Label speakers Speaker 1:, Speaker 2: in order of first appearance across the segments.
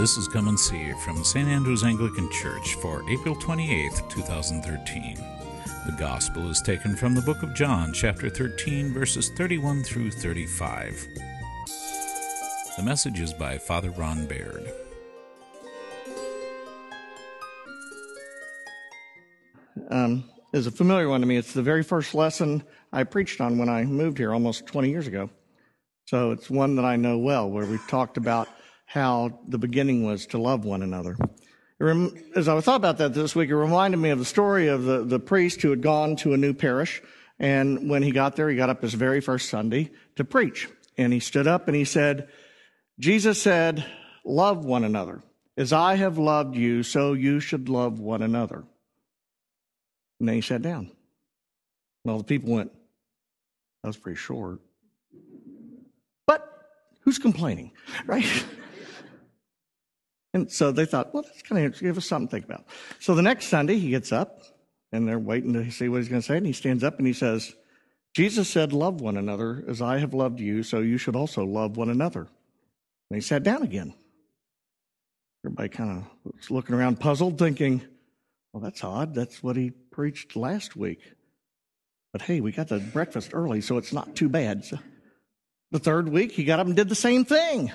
Speaker 1: This is Come and See from St. Andrew's Anglican Church for April 28th, 2013. The Gospel is taken from the book of John, chapter 13, verses 31 through 35. The message is by Father Ron Baird.
Speaker 2: Um, is a familiar one to me. It's the very first lesson I preached on when I moved here almost 20 years ago. So it's one that I know well, where we talked about how the beginning was to love one another. As I thought about that this week, it reminded me of the story of the, the priest who had gone to a new parish. And when he got there, he got up his very first Sunday to preach. And he stood up and he said, Jesus said, Love one another. As I have loved you, so you should love one another. And then he sat down. Well, the people went, That was pretty short. But who's complaining, right? And so they thought, well, that's kind of give us something to think about. So the next Sunday, he gets up, and they're waiting to see what he's going to say. And he stands up and he says, Jesus said, Love one another as I have loved you, so you should also love one another. And he sat down again. Everybody kind of was looking around puzzled, thinking, Well, that's odd. That's what he preached last week. But hey, we got the breakfast early, so it's not too bad. So the third week, he got up and did the same thing.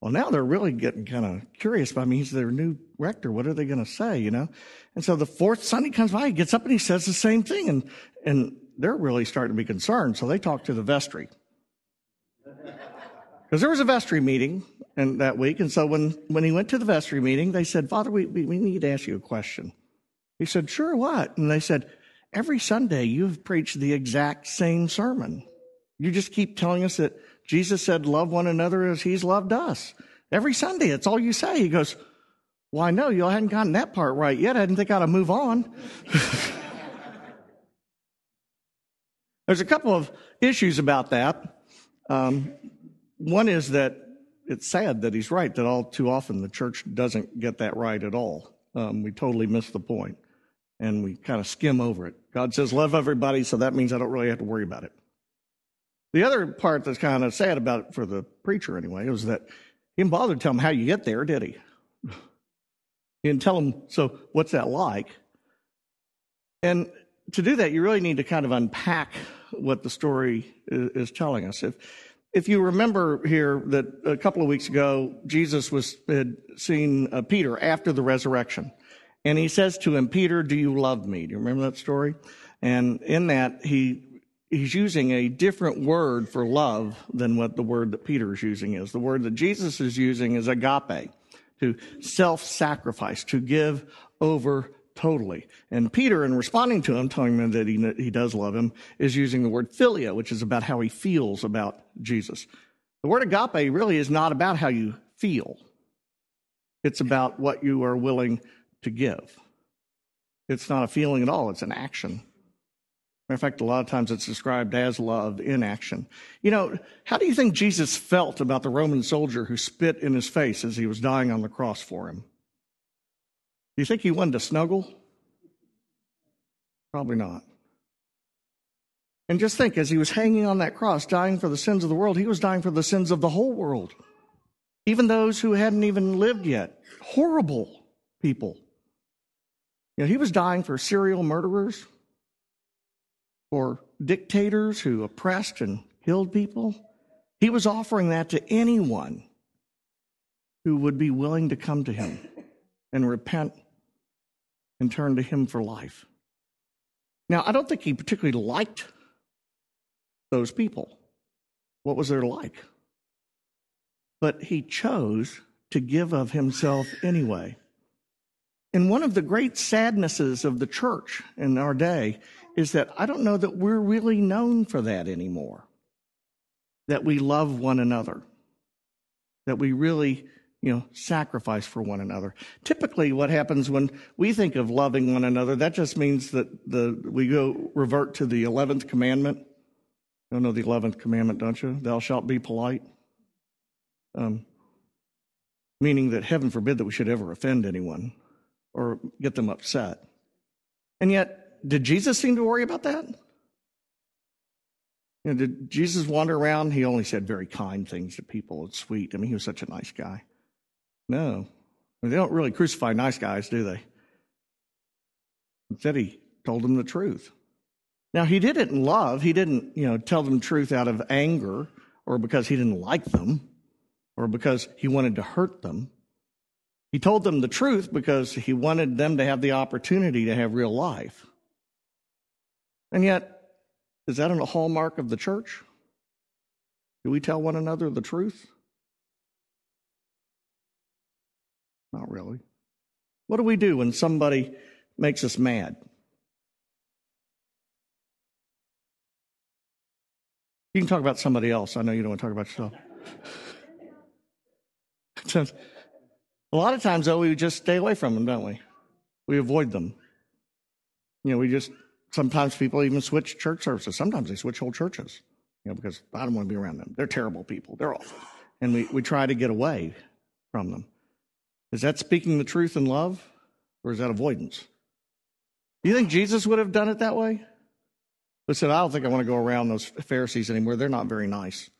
Speaker 2: Well, now they're really getting kind of curious about me. He's their new rector. What are they going to say, you know? And so the fourth Sunday comes by, he gets up and he says the same thing. And, and they're really starting to be concerned. So they talk to the vestry. Because there was a vestry meeting and that week. And so when, when he went to the vestry meeting, they said, Father, we, we need to ask you a question. He said, Sure, what? And they said, Every Sunday you've preached the exact same sermon. You just keep telling us that Jesus said, Love one another as he's loved us. Every Sunday, it's all you say. He goes, Well, I know you hadn't gotten that part right yet. I didn't think I'd move on. There's a couple of issues about that. Um, one is that it's sad that he's right, that all too often the church doesn't get that right at all. Um, we totally miss the point and we kind of skim over it. God says, Love everybody, so that means I don't really have to worry about it. The other part that's kind of sad about it for the preacher anyway was that he didn't bother to tell him how you get there, did he? He didn't tell him, so what's that like? And to do that, you really need to kind of unpack what the story is, telling us. If, if you remember here that a couple of weeks ago, Jesus was, had seen uh, Peter after the resurrection. And he says to him, Peter, do you love me? Do you remember that story? And in that, he he's using a different word for love than what the word that Peter is using is. The word that Jesus is using is agape, to self sacrifice, to give over totally. And Peter, in responding to him, telling him that he, he does love him, is using the word philia, which is about how he feels about Jesus. The word agape really is not about how you feel, it's about what you are willing to give. It's not a feeling at all, it's an action. Matter of fact, a lot of times it's described as love in action. You know, how do you think Jesus felt about the Roman soldier who spit in his face as he was dying on the cross for him? Do you think he wanted to snuggle? Probably not. And just think, as he was hanging on that cross, dying for the sins of the world, he was dying for the sins of the whole world. Even those who hadn't even lived yet. Horrible people. You know, he was dying for serial murderers, or dictators who oppressed and killed people. He was offering that to anyone who would be willing to come to him and repent and turn to him for life. Now, I don't think he particularly liked those people. What was there like? But he chose to give of himself anyway. And one of the great sadnesses of the church in our day is that I don't know that we're really known for that anymore. That we love one another. That we really, you know, sacrifice for one another. Typically, what happens when we think of loving one another, that just means that the, we go revert to the 11th commandment. You know the 11th commandment, don't you? Thou shalt be polite. Um, meaning that heaven forbid that we should ever offend anyone or get them upset. And yet, did Jesus seem to worry about that? You know, did Jesus wander around? He only said very kind things to people. It's sweet. I mean, he was such a nice guy. No. They don't really crucify nice guys, do they? Instead, he told them the truth. Now, he did it in love. He didn't, you know, tell them truth out of anger or because he didn't like them or because he wanted to hurt them. He told them the truth because he wanted them to have the opportunity to have real life. And yet, is that a hallmark of the church? Do we tell one another the truth? Not really. What do we do when somebody makes us mad? You can talk about somebody else. I know you don't want to talk about yourself. a lot of times, though, we just stay away from them, don't we? We avoid them. You know, we just, sometimes people even switch church services. Sometimes they switch whole churches, you know, because I don't want to be around them. They're terrible people. They're awful. And we, we try to get away from them. Is that speaking the truth in love, or is that avoidance? Do you think Jesus would have done it that way? Said, I don't think I want to go around those Pharisees anymore. They're not very nice.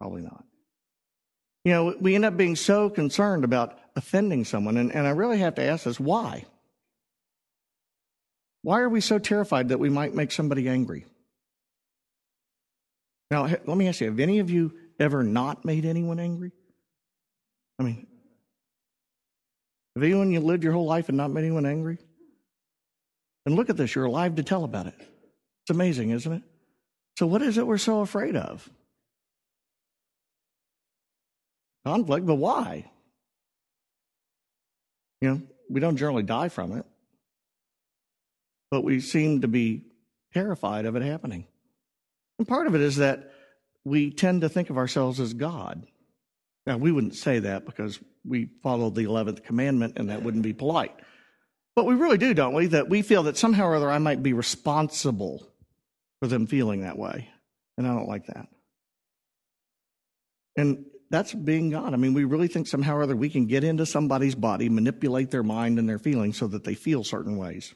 Speaker 2: Probably not. You know, we end up being so concerned about offending someone, and, and I really have to ask this why? Why are we so terrified that we might make somebody angry? Now, let me ask you have any of you ever not made anyone angry? I mean, have anyone you lived your whole life and not made anyone angry? And look at this, you're alive to tell about it. It's amazing, isn't it? So, what is it we're so afraid of? Conflict, but why? You know, we don't generally die from it, but we seem to be terrified of it happening. And part of it is that we tend to think of ourselves as God. Now, we wouldn't say that because we follow the 11th commandment and that wouldn't be polite. But we really do, don't we? That we feel that somehow or other I might be responsible for them feeling that way. And I don't like that. And that's being God. I mean, we really think somehow or other we can get into somebody's body, manipulate their mind and their feelings so that they feel certain ways,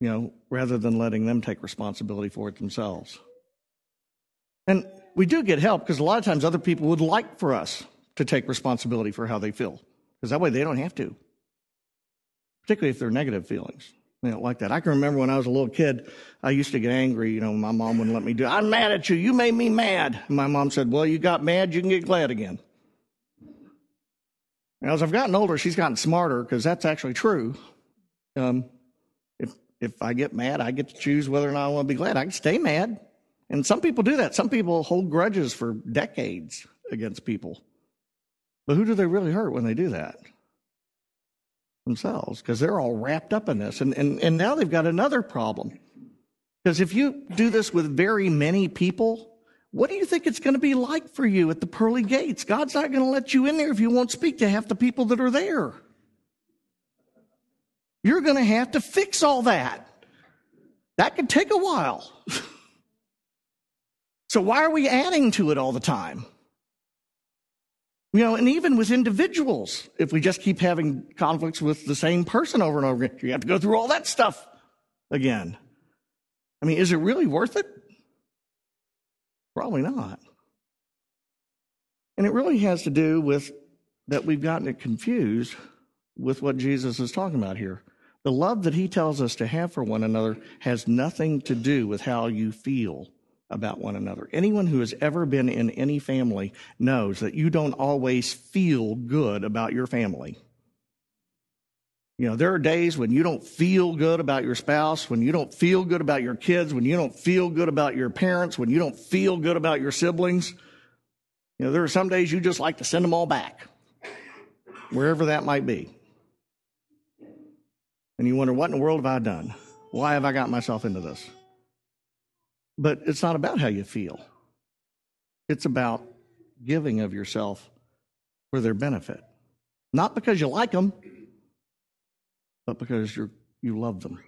Speaker 2: you know, rather than letting them take responsibility for it themselves. And we do get help because a lot of times other people would like for us to take responsibility for how they feel because that way they don't have to, particularly if they're negative feelings. They don't like that. I can remember when I was a little kid, I used to get angry. You know, my mom wouldn't let me do it. I'm mad at you. You made me mad. And my mom said, Well, you got mad, you can get glad again. Now, as I've gotten older, she's gotten smarter because that's actually true. Um, if if I get mad, I get to choose whether or not I want to be glad. I can stay mad. And some people do that. Some people hold grudges for decades against people. But who do they really hurt when they do that? Themselves because they're all wrapped up in this. And, and, and now they've got another problem. Because if you do this with very many people, what do you think it's going to be like for you at the pearly gates? God's not going to let you in there if you won't speak to half the people that are there. You're going to have to fix all that. That could take a while. so, why are we adding to it all the time? You know, and even with individuals, if we just keep having conflicts with the same person over and over again, you have to go through all that stuff again. I mean, is it really worth it? Probably not. And it really has to do with that we've gotten it confused with what Jesus is talking about here. The love that he tells us to have for one another has nothing to do with how you feel about one another. Anyone who has ever been in any family knows that you don't always feel good about your family. You know, there are days when you don't feel good about your spouse, when you don't feel good about your kids, when you don't feel good about your parents, when you don't feel good about your siblings. You know, there are some days you just like to send them all back, wherever that might be. And you wonder, what in the world have I done? Why have I got myself into this? But it's not about how you feel, it's about giving of yourself for their benefit. Not because you like them, but because you you love them.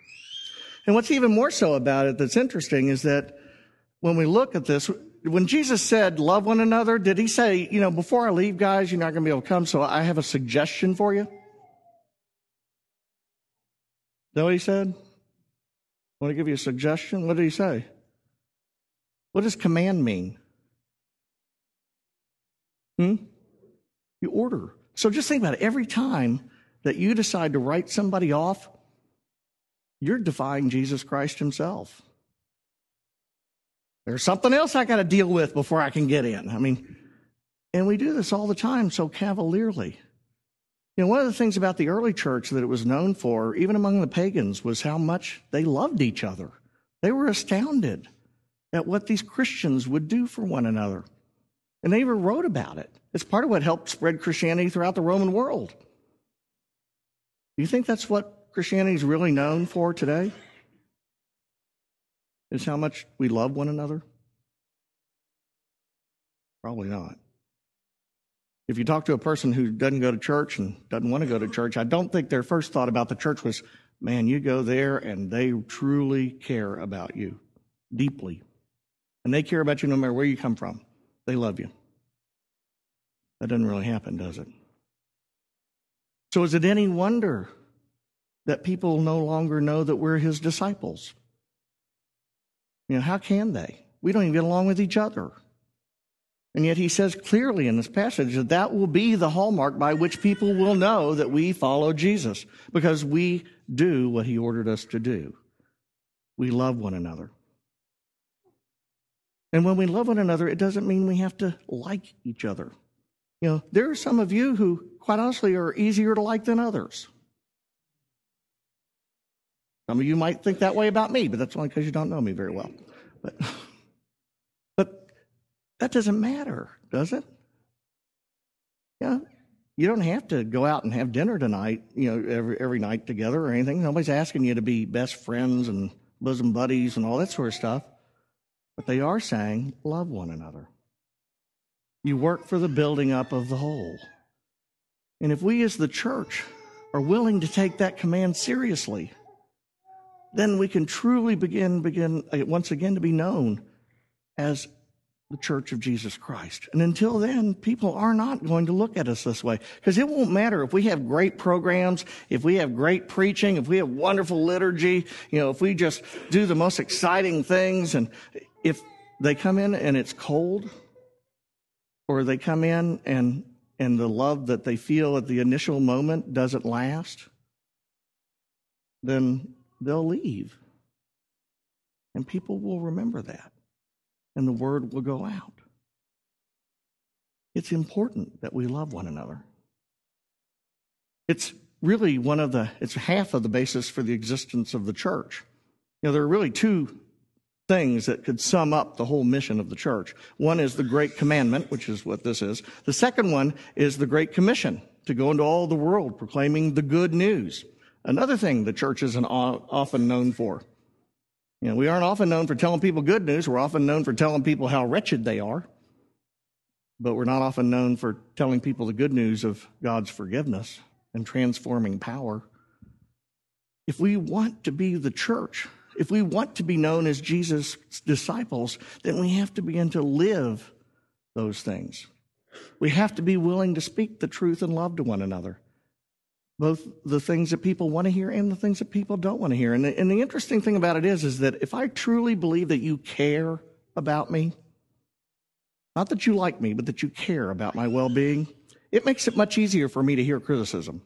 Speaker 2: And what's even more so about it that's interesting is that when we look at this, when Jesus said, love one another, did he say, you know, before I leave, guys, you're not going to be able to come, so I have a suggestion for you? Is that what he said? Want to give you a suggestion? What did he say? What does command mean? Hmm? You order. So just think about it. Every time that you decide to write somebody off, you're defying Jesus Christ himself. There's something else I got to deal with before I can get in. I mean, and we do this all the time so cavalierly. You know, one of the things about the early church that it was known for, even among the pagans, was how much they loved each other. They were astounded at what these Christians would do for one another. And they even wrote about it. It's part of what helped spread Christianity throughout the Roman world. Do you think that's what Christianity is really known for today? Is how much we love one another? Probably not. If you talk to a person who doesn't go to church and doesn't want to go to church, I don't think their first thought about the church was, man, you go there and they truly care about you deeply. And they care about you no matter where you come from. They love you. That doesn't really happen, does it? So is it any wonder that people no longer know that we're his disciples? You know, how can they? We don't even get along with each other. And yet he says clearly in this passage that that will be the hallmark by which people will know that we follow Jesus because we do what he ordered us to do. We love one another. And when we love one another, it doesn't mean we have to like each other. You know, there are some of you who, quite honestly, are easier to like than others. Some of you might think that way about me, but that's only because you don't know me very well. But, but that doesn't matter, does it? Yeah, you don't have to go out and have dinner tonight, you know, every every night together or anything. Nobody's asking you to be best friends and bosom buddies and all that sort of stuff. But they are saying, love one another. You work for the building up of the whole. And if we as the church are willing to take that command seriously, then we can truly begin begin uh, once again to be known as the church of Jesus Christ. And until then, people are not going to look at us this way because it won't matter if we have great programs, if we have great preaching, if we have wonderful liturgy, you know, if we just do the most exciting things and if they come in and it's cold or they come in and and the love that they feel at the initial moment doesn't last, then they'll leave. And people will remember that, and the word will go out. It's important that we love one another. It's really one of the, it's half of the basis for the existence of the church. You know, there are really two things that could sum up the whole mission of the church. One is the Great Commandment, which is what this is. The second one is the Great Commission to go into all the world proclaiming the good news. Another thing the church isn't often known for. You know, we aren't often known for telling people good news. We're often known for telling people how wretched they are. But we're not often known for telling people the good news of God's forgiveness and transforming power. If we want to be the church, if we want to be known as Jesus' disciples, then we have to begin to live those things. We have to be willing to speak the truth and love to one another both the things that people want to hear and the things that people don't want to hear. And the, and the interesting thing about it is, is that if I truly believe that you care about me, not that you like me, but that you care about my well being, it makes it much easier for me to hear criticism.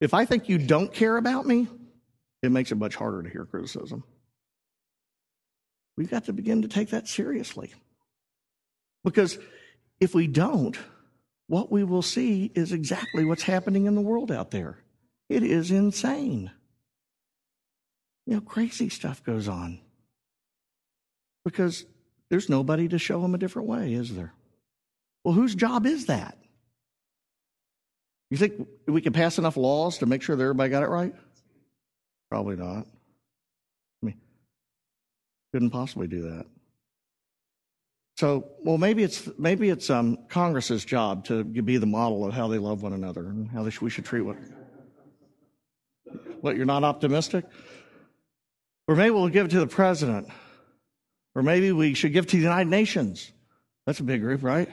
Speaker 2: If I think you don't care about me, it makes it much harder to hear criticism. We've got to begin to take that seriously. Because if we don't, what we will see is exactly what's happening in the world out there. It is insane. You know, crazy stuff goes on because there's nobody to show them a different way, is there? Well, whose job is that? You think we can pass enough laws to make sure that everybody got it right? Probably not. I mean, couldn't possibly do that. So, well, maybe it's maybe it's um, Congress's job to be the model of how they love one another and how they, we should treat one. What you're not optimistic, or maybe we'll give it to the president, or maybe we should give it to the United Nations. That's a big group, right?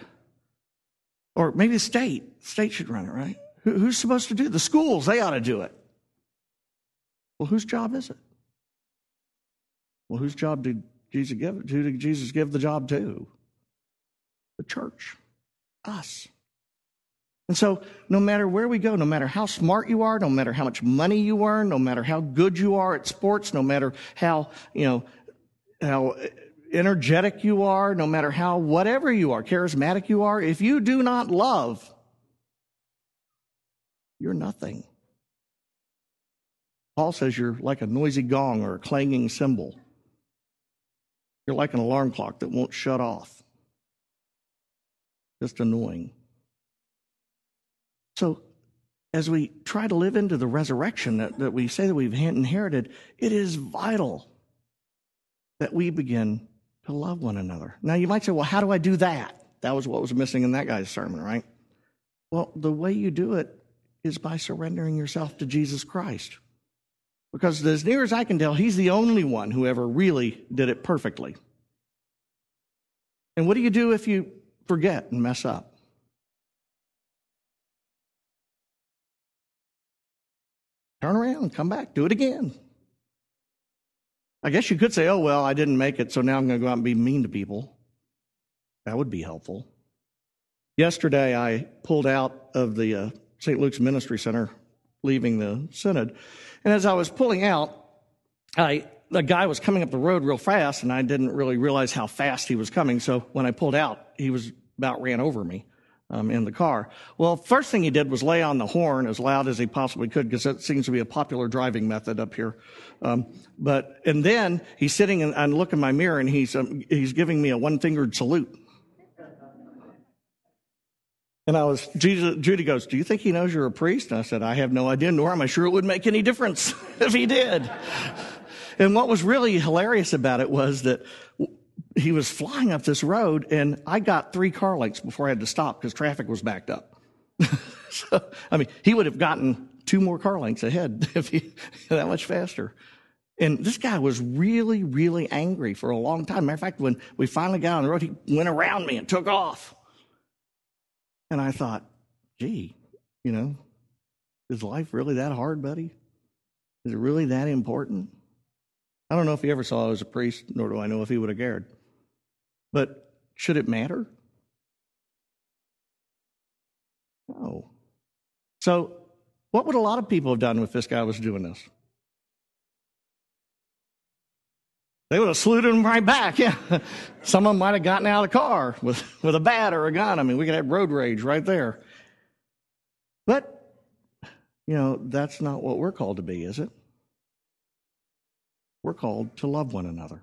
Speaker 2: Or maybe the state. The state should run it, right? Who, who's supposed to do it? The schools. They ought to do it. Well, whose job is it? Well, whose job did Jesus give? Who did Jesus give the job to? the church, us. And so, no matter where we go, no matter how smart you are, no matter how much money you earn, no matter how good you are at sports, no matter how, you know, how energetic you are, no matter how whatever you are, charismatic you are, if you do not love, you're nothing. Paul says you're like a noisy gong or a clanging cymbal. You're like an alarm clock that won't shut off. Just annoying. So, as we try to live into the resurrection that, that we say that we've inherited, it is vital that we begin to love one another. Now, you might say, well, how do I do that? That was what was missing in that guy's sermon, right? Well, the way you do it is by surrendering yourself to Jesus Christ. Because as near as I can tell, he's the only one who ever really did it perfectly. And what do you do if you forget and mess up? Turn around, come back, do it again. I guess you could say, oh, well, I didn't make it, so now I'm going to go out and be mean to people. That would be helpful. Yesterday, I pulled out of the uh, St. Luke's Ministry Center leaving the synod. And as I was pulling out, I, the guy was coming up the road real fast, and I didn't really realize how fast he was coming. So when I pulled out, he was about ran over me um, in the car. Well, first thing he did was lay on the horn as loud as he possibly could, because that seems to be a popular driving method up here. Um, but and then he's sitting and I look in my mirror, and he's um, he's giving me a one fingered salute. And I was, Jesus, Judy goes, Do you think he knows you're a priest? And I said, I have no idea, nor am I sure it would make any difference if he did. and what was really hilarious about it was that he was flying up this road, and I got three car lengths before I had to stop because traffic was backed up. so, I mean, he would have gotten two more car lengths ahead if he that much faster. And this guy was really, really angry for a long time. Matter of fact, when we finally got on the road, he went around me and took off. And I thought, gee, you know, is life really that hard, buddy? Is it really that important? I don't know if he ever saw I was a priest, nor do I know if he would have cared. But should it matter? No. So, what would a lot of people have done if this guy was doing this? They would have saluted him right back. Yeah. Some of them might have gotten out of the car with, with a bat or a gun. I mean, we could have road rage right there. But, you know, that's not what we're called to be, is it? We're called to love one another.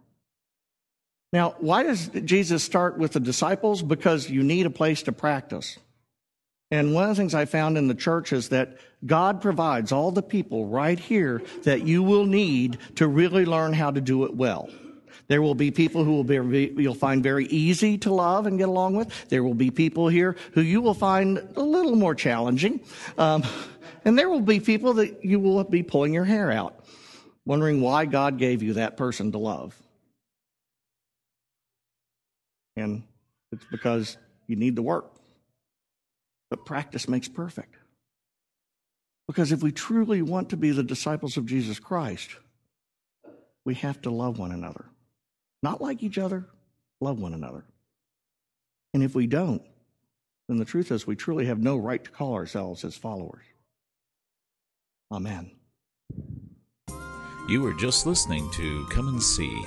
Speaker 2: Now, why does Jesus start with the disciples? Because you need a place to practice. And one of the things I found in the church is that God provides all the people right here that you will need to really learn how to do it well. There will be people who will be, you'll find very easy to love and get along with. There will be people here who you will find a little more challenging. Um, and there will be people that you will be pulling your hair out, wondering why God gave you that person to love. And it's because you need the work. But practice makes perfect. Because if we truly want to be the disciples of Jesus Christ, we have to love one another. Not like each other, love one another. And if we don't, then the truth is we truly have no right to call ourselves his followers. Amen.
Speaker 1: You were just listening to Come and See.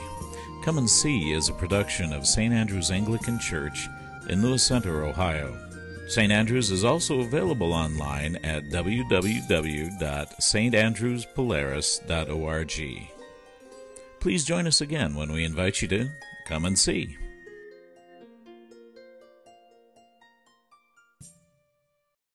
Speaker 1: Come and See is a production of St. Andrew's Anglican Church in Lewis Center, Ohio. St. Andrews is also available online at www.standrewspolaris.org. Please join us again when we invite you to come and see.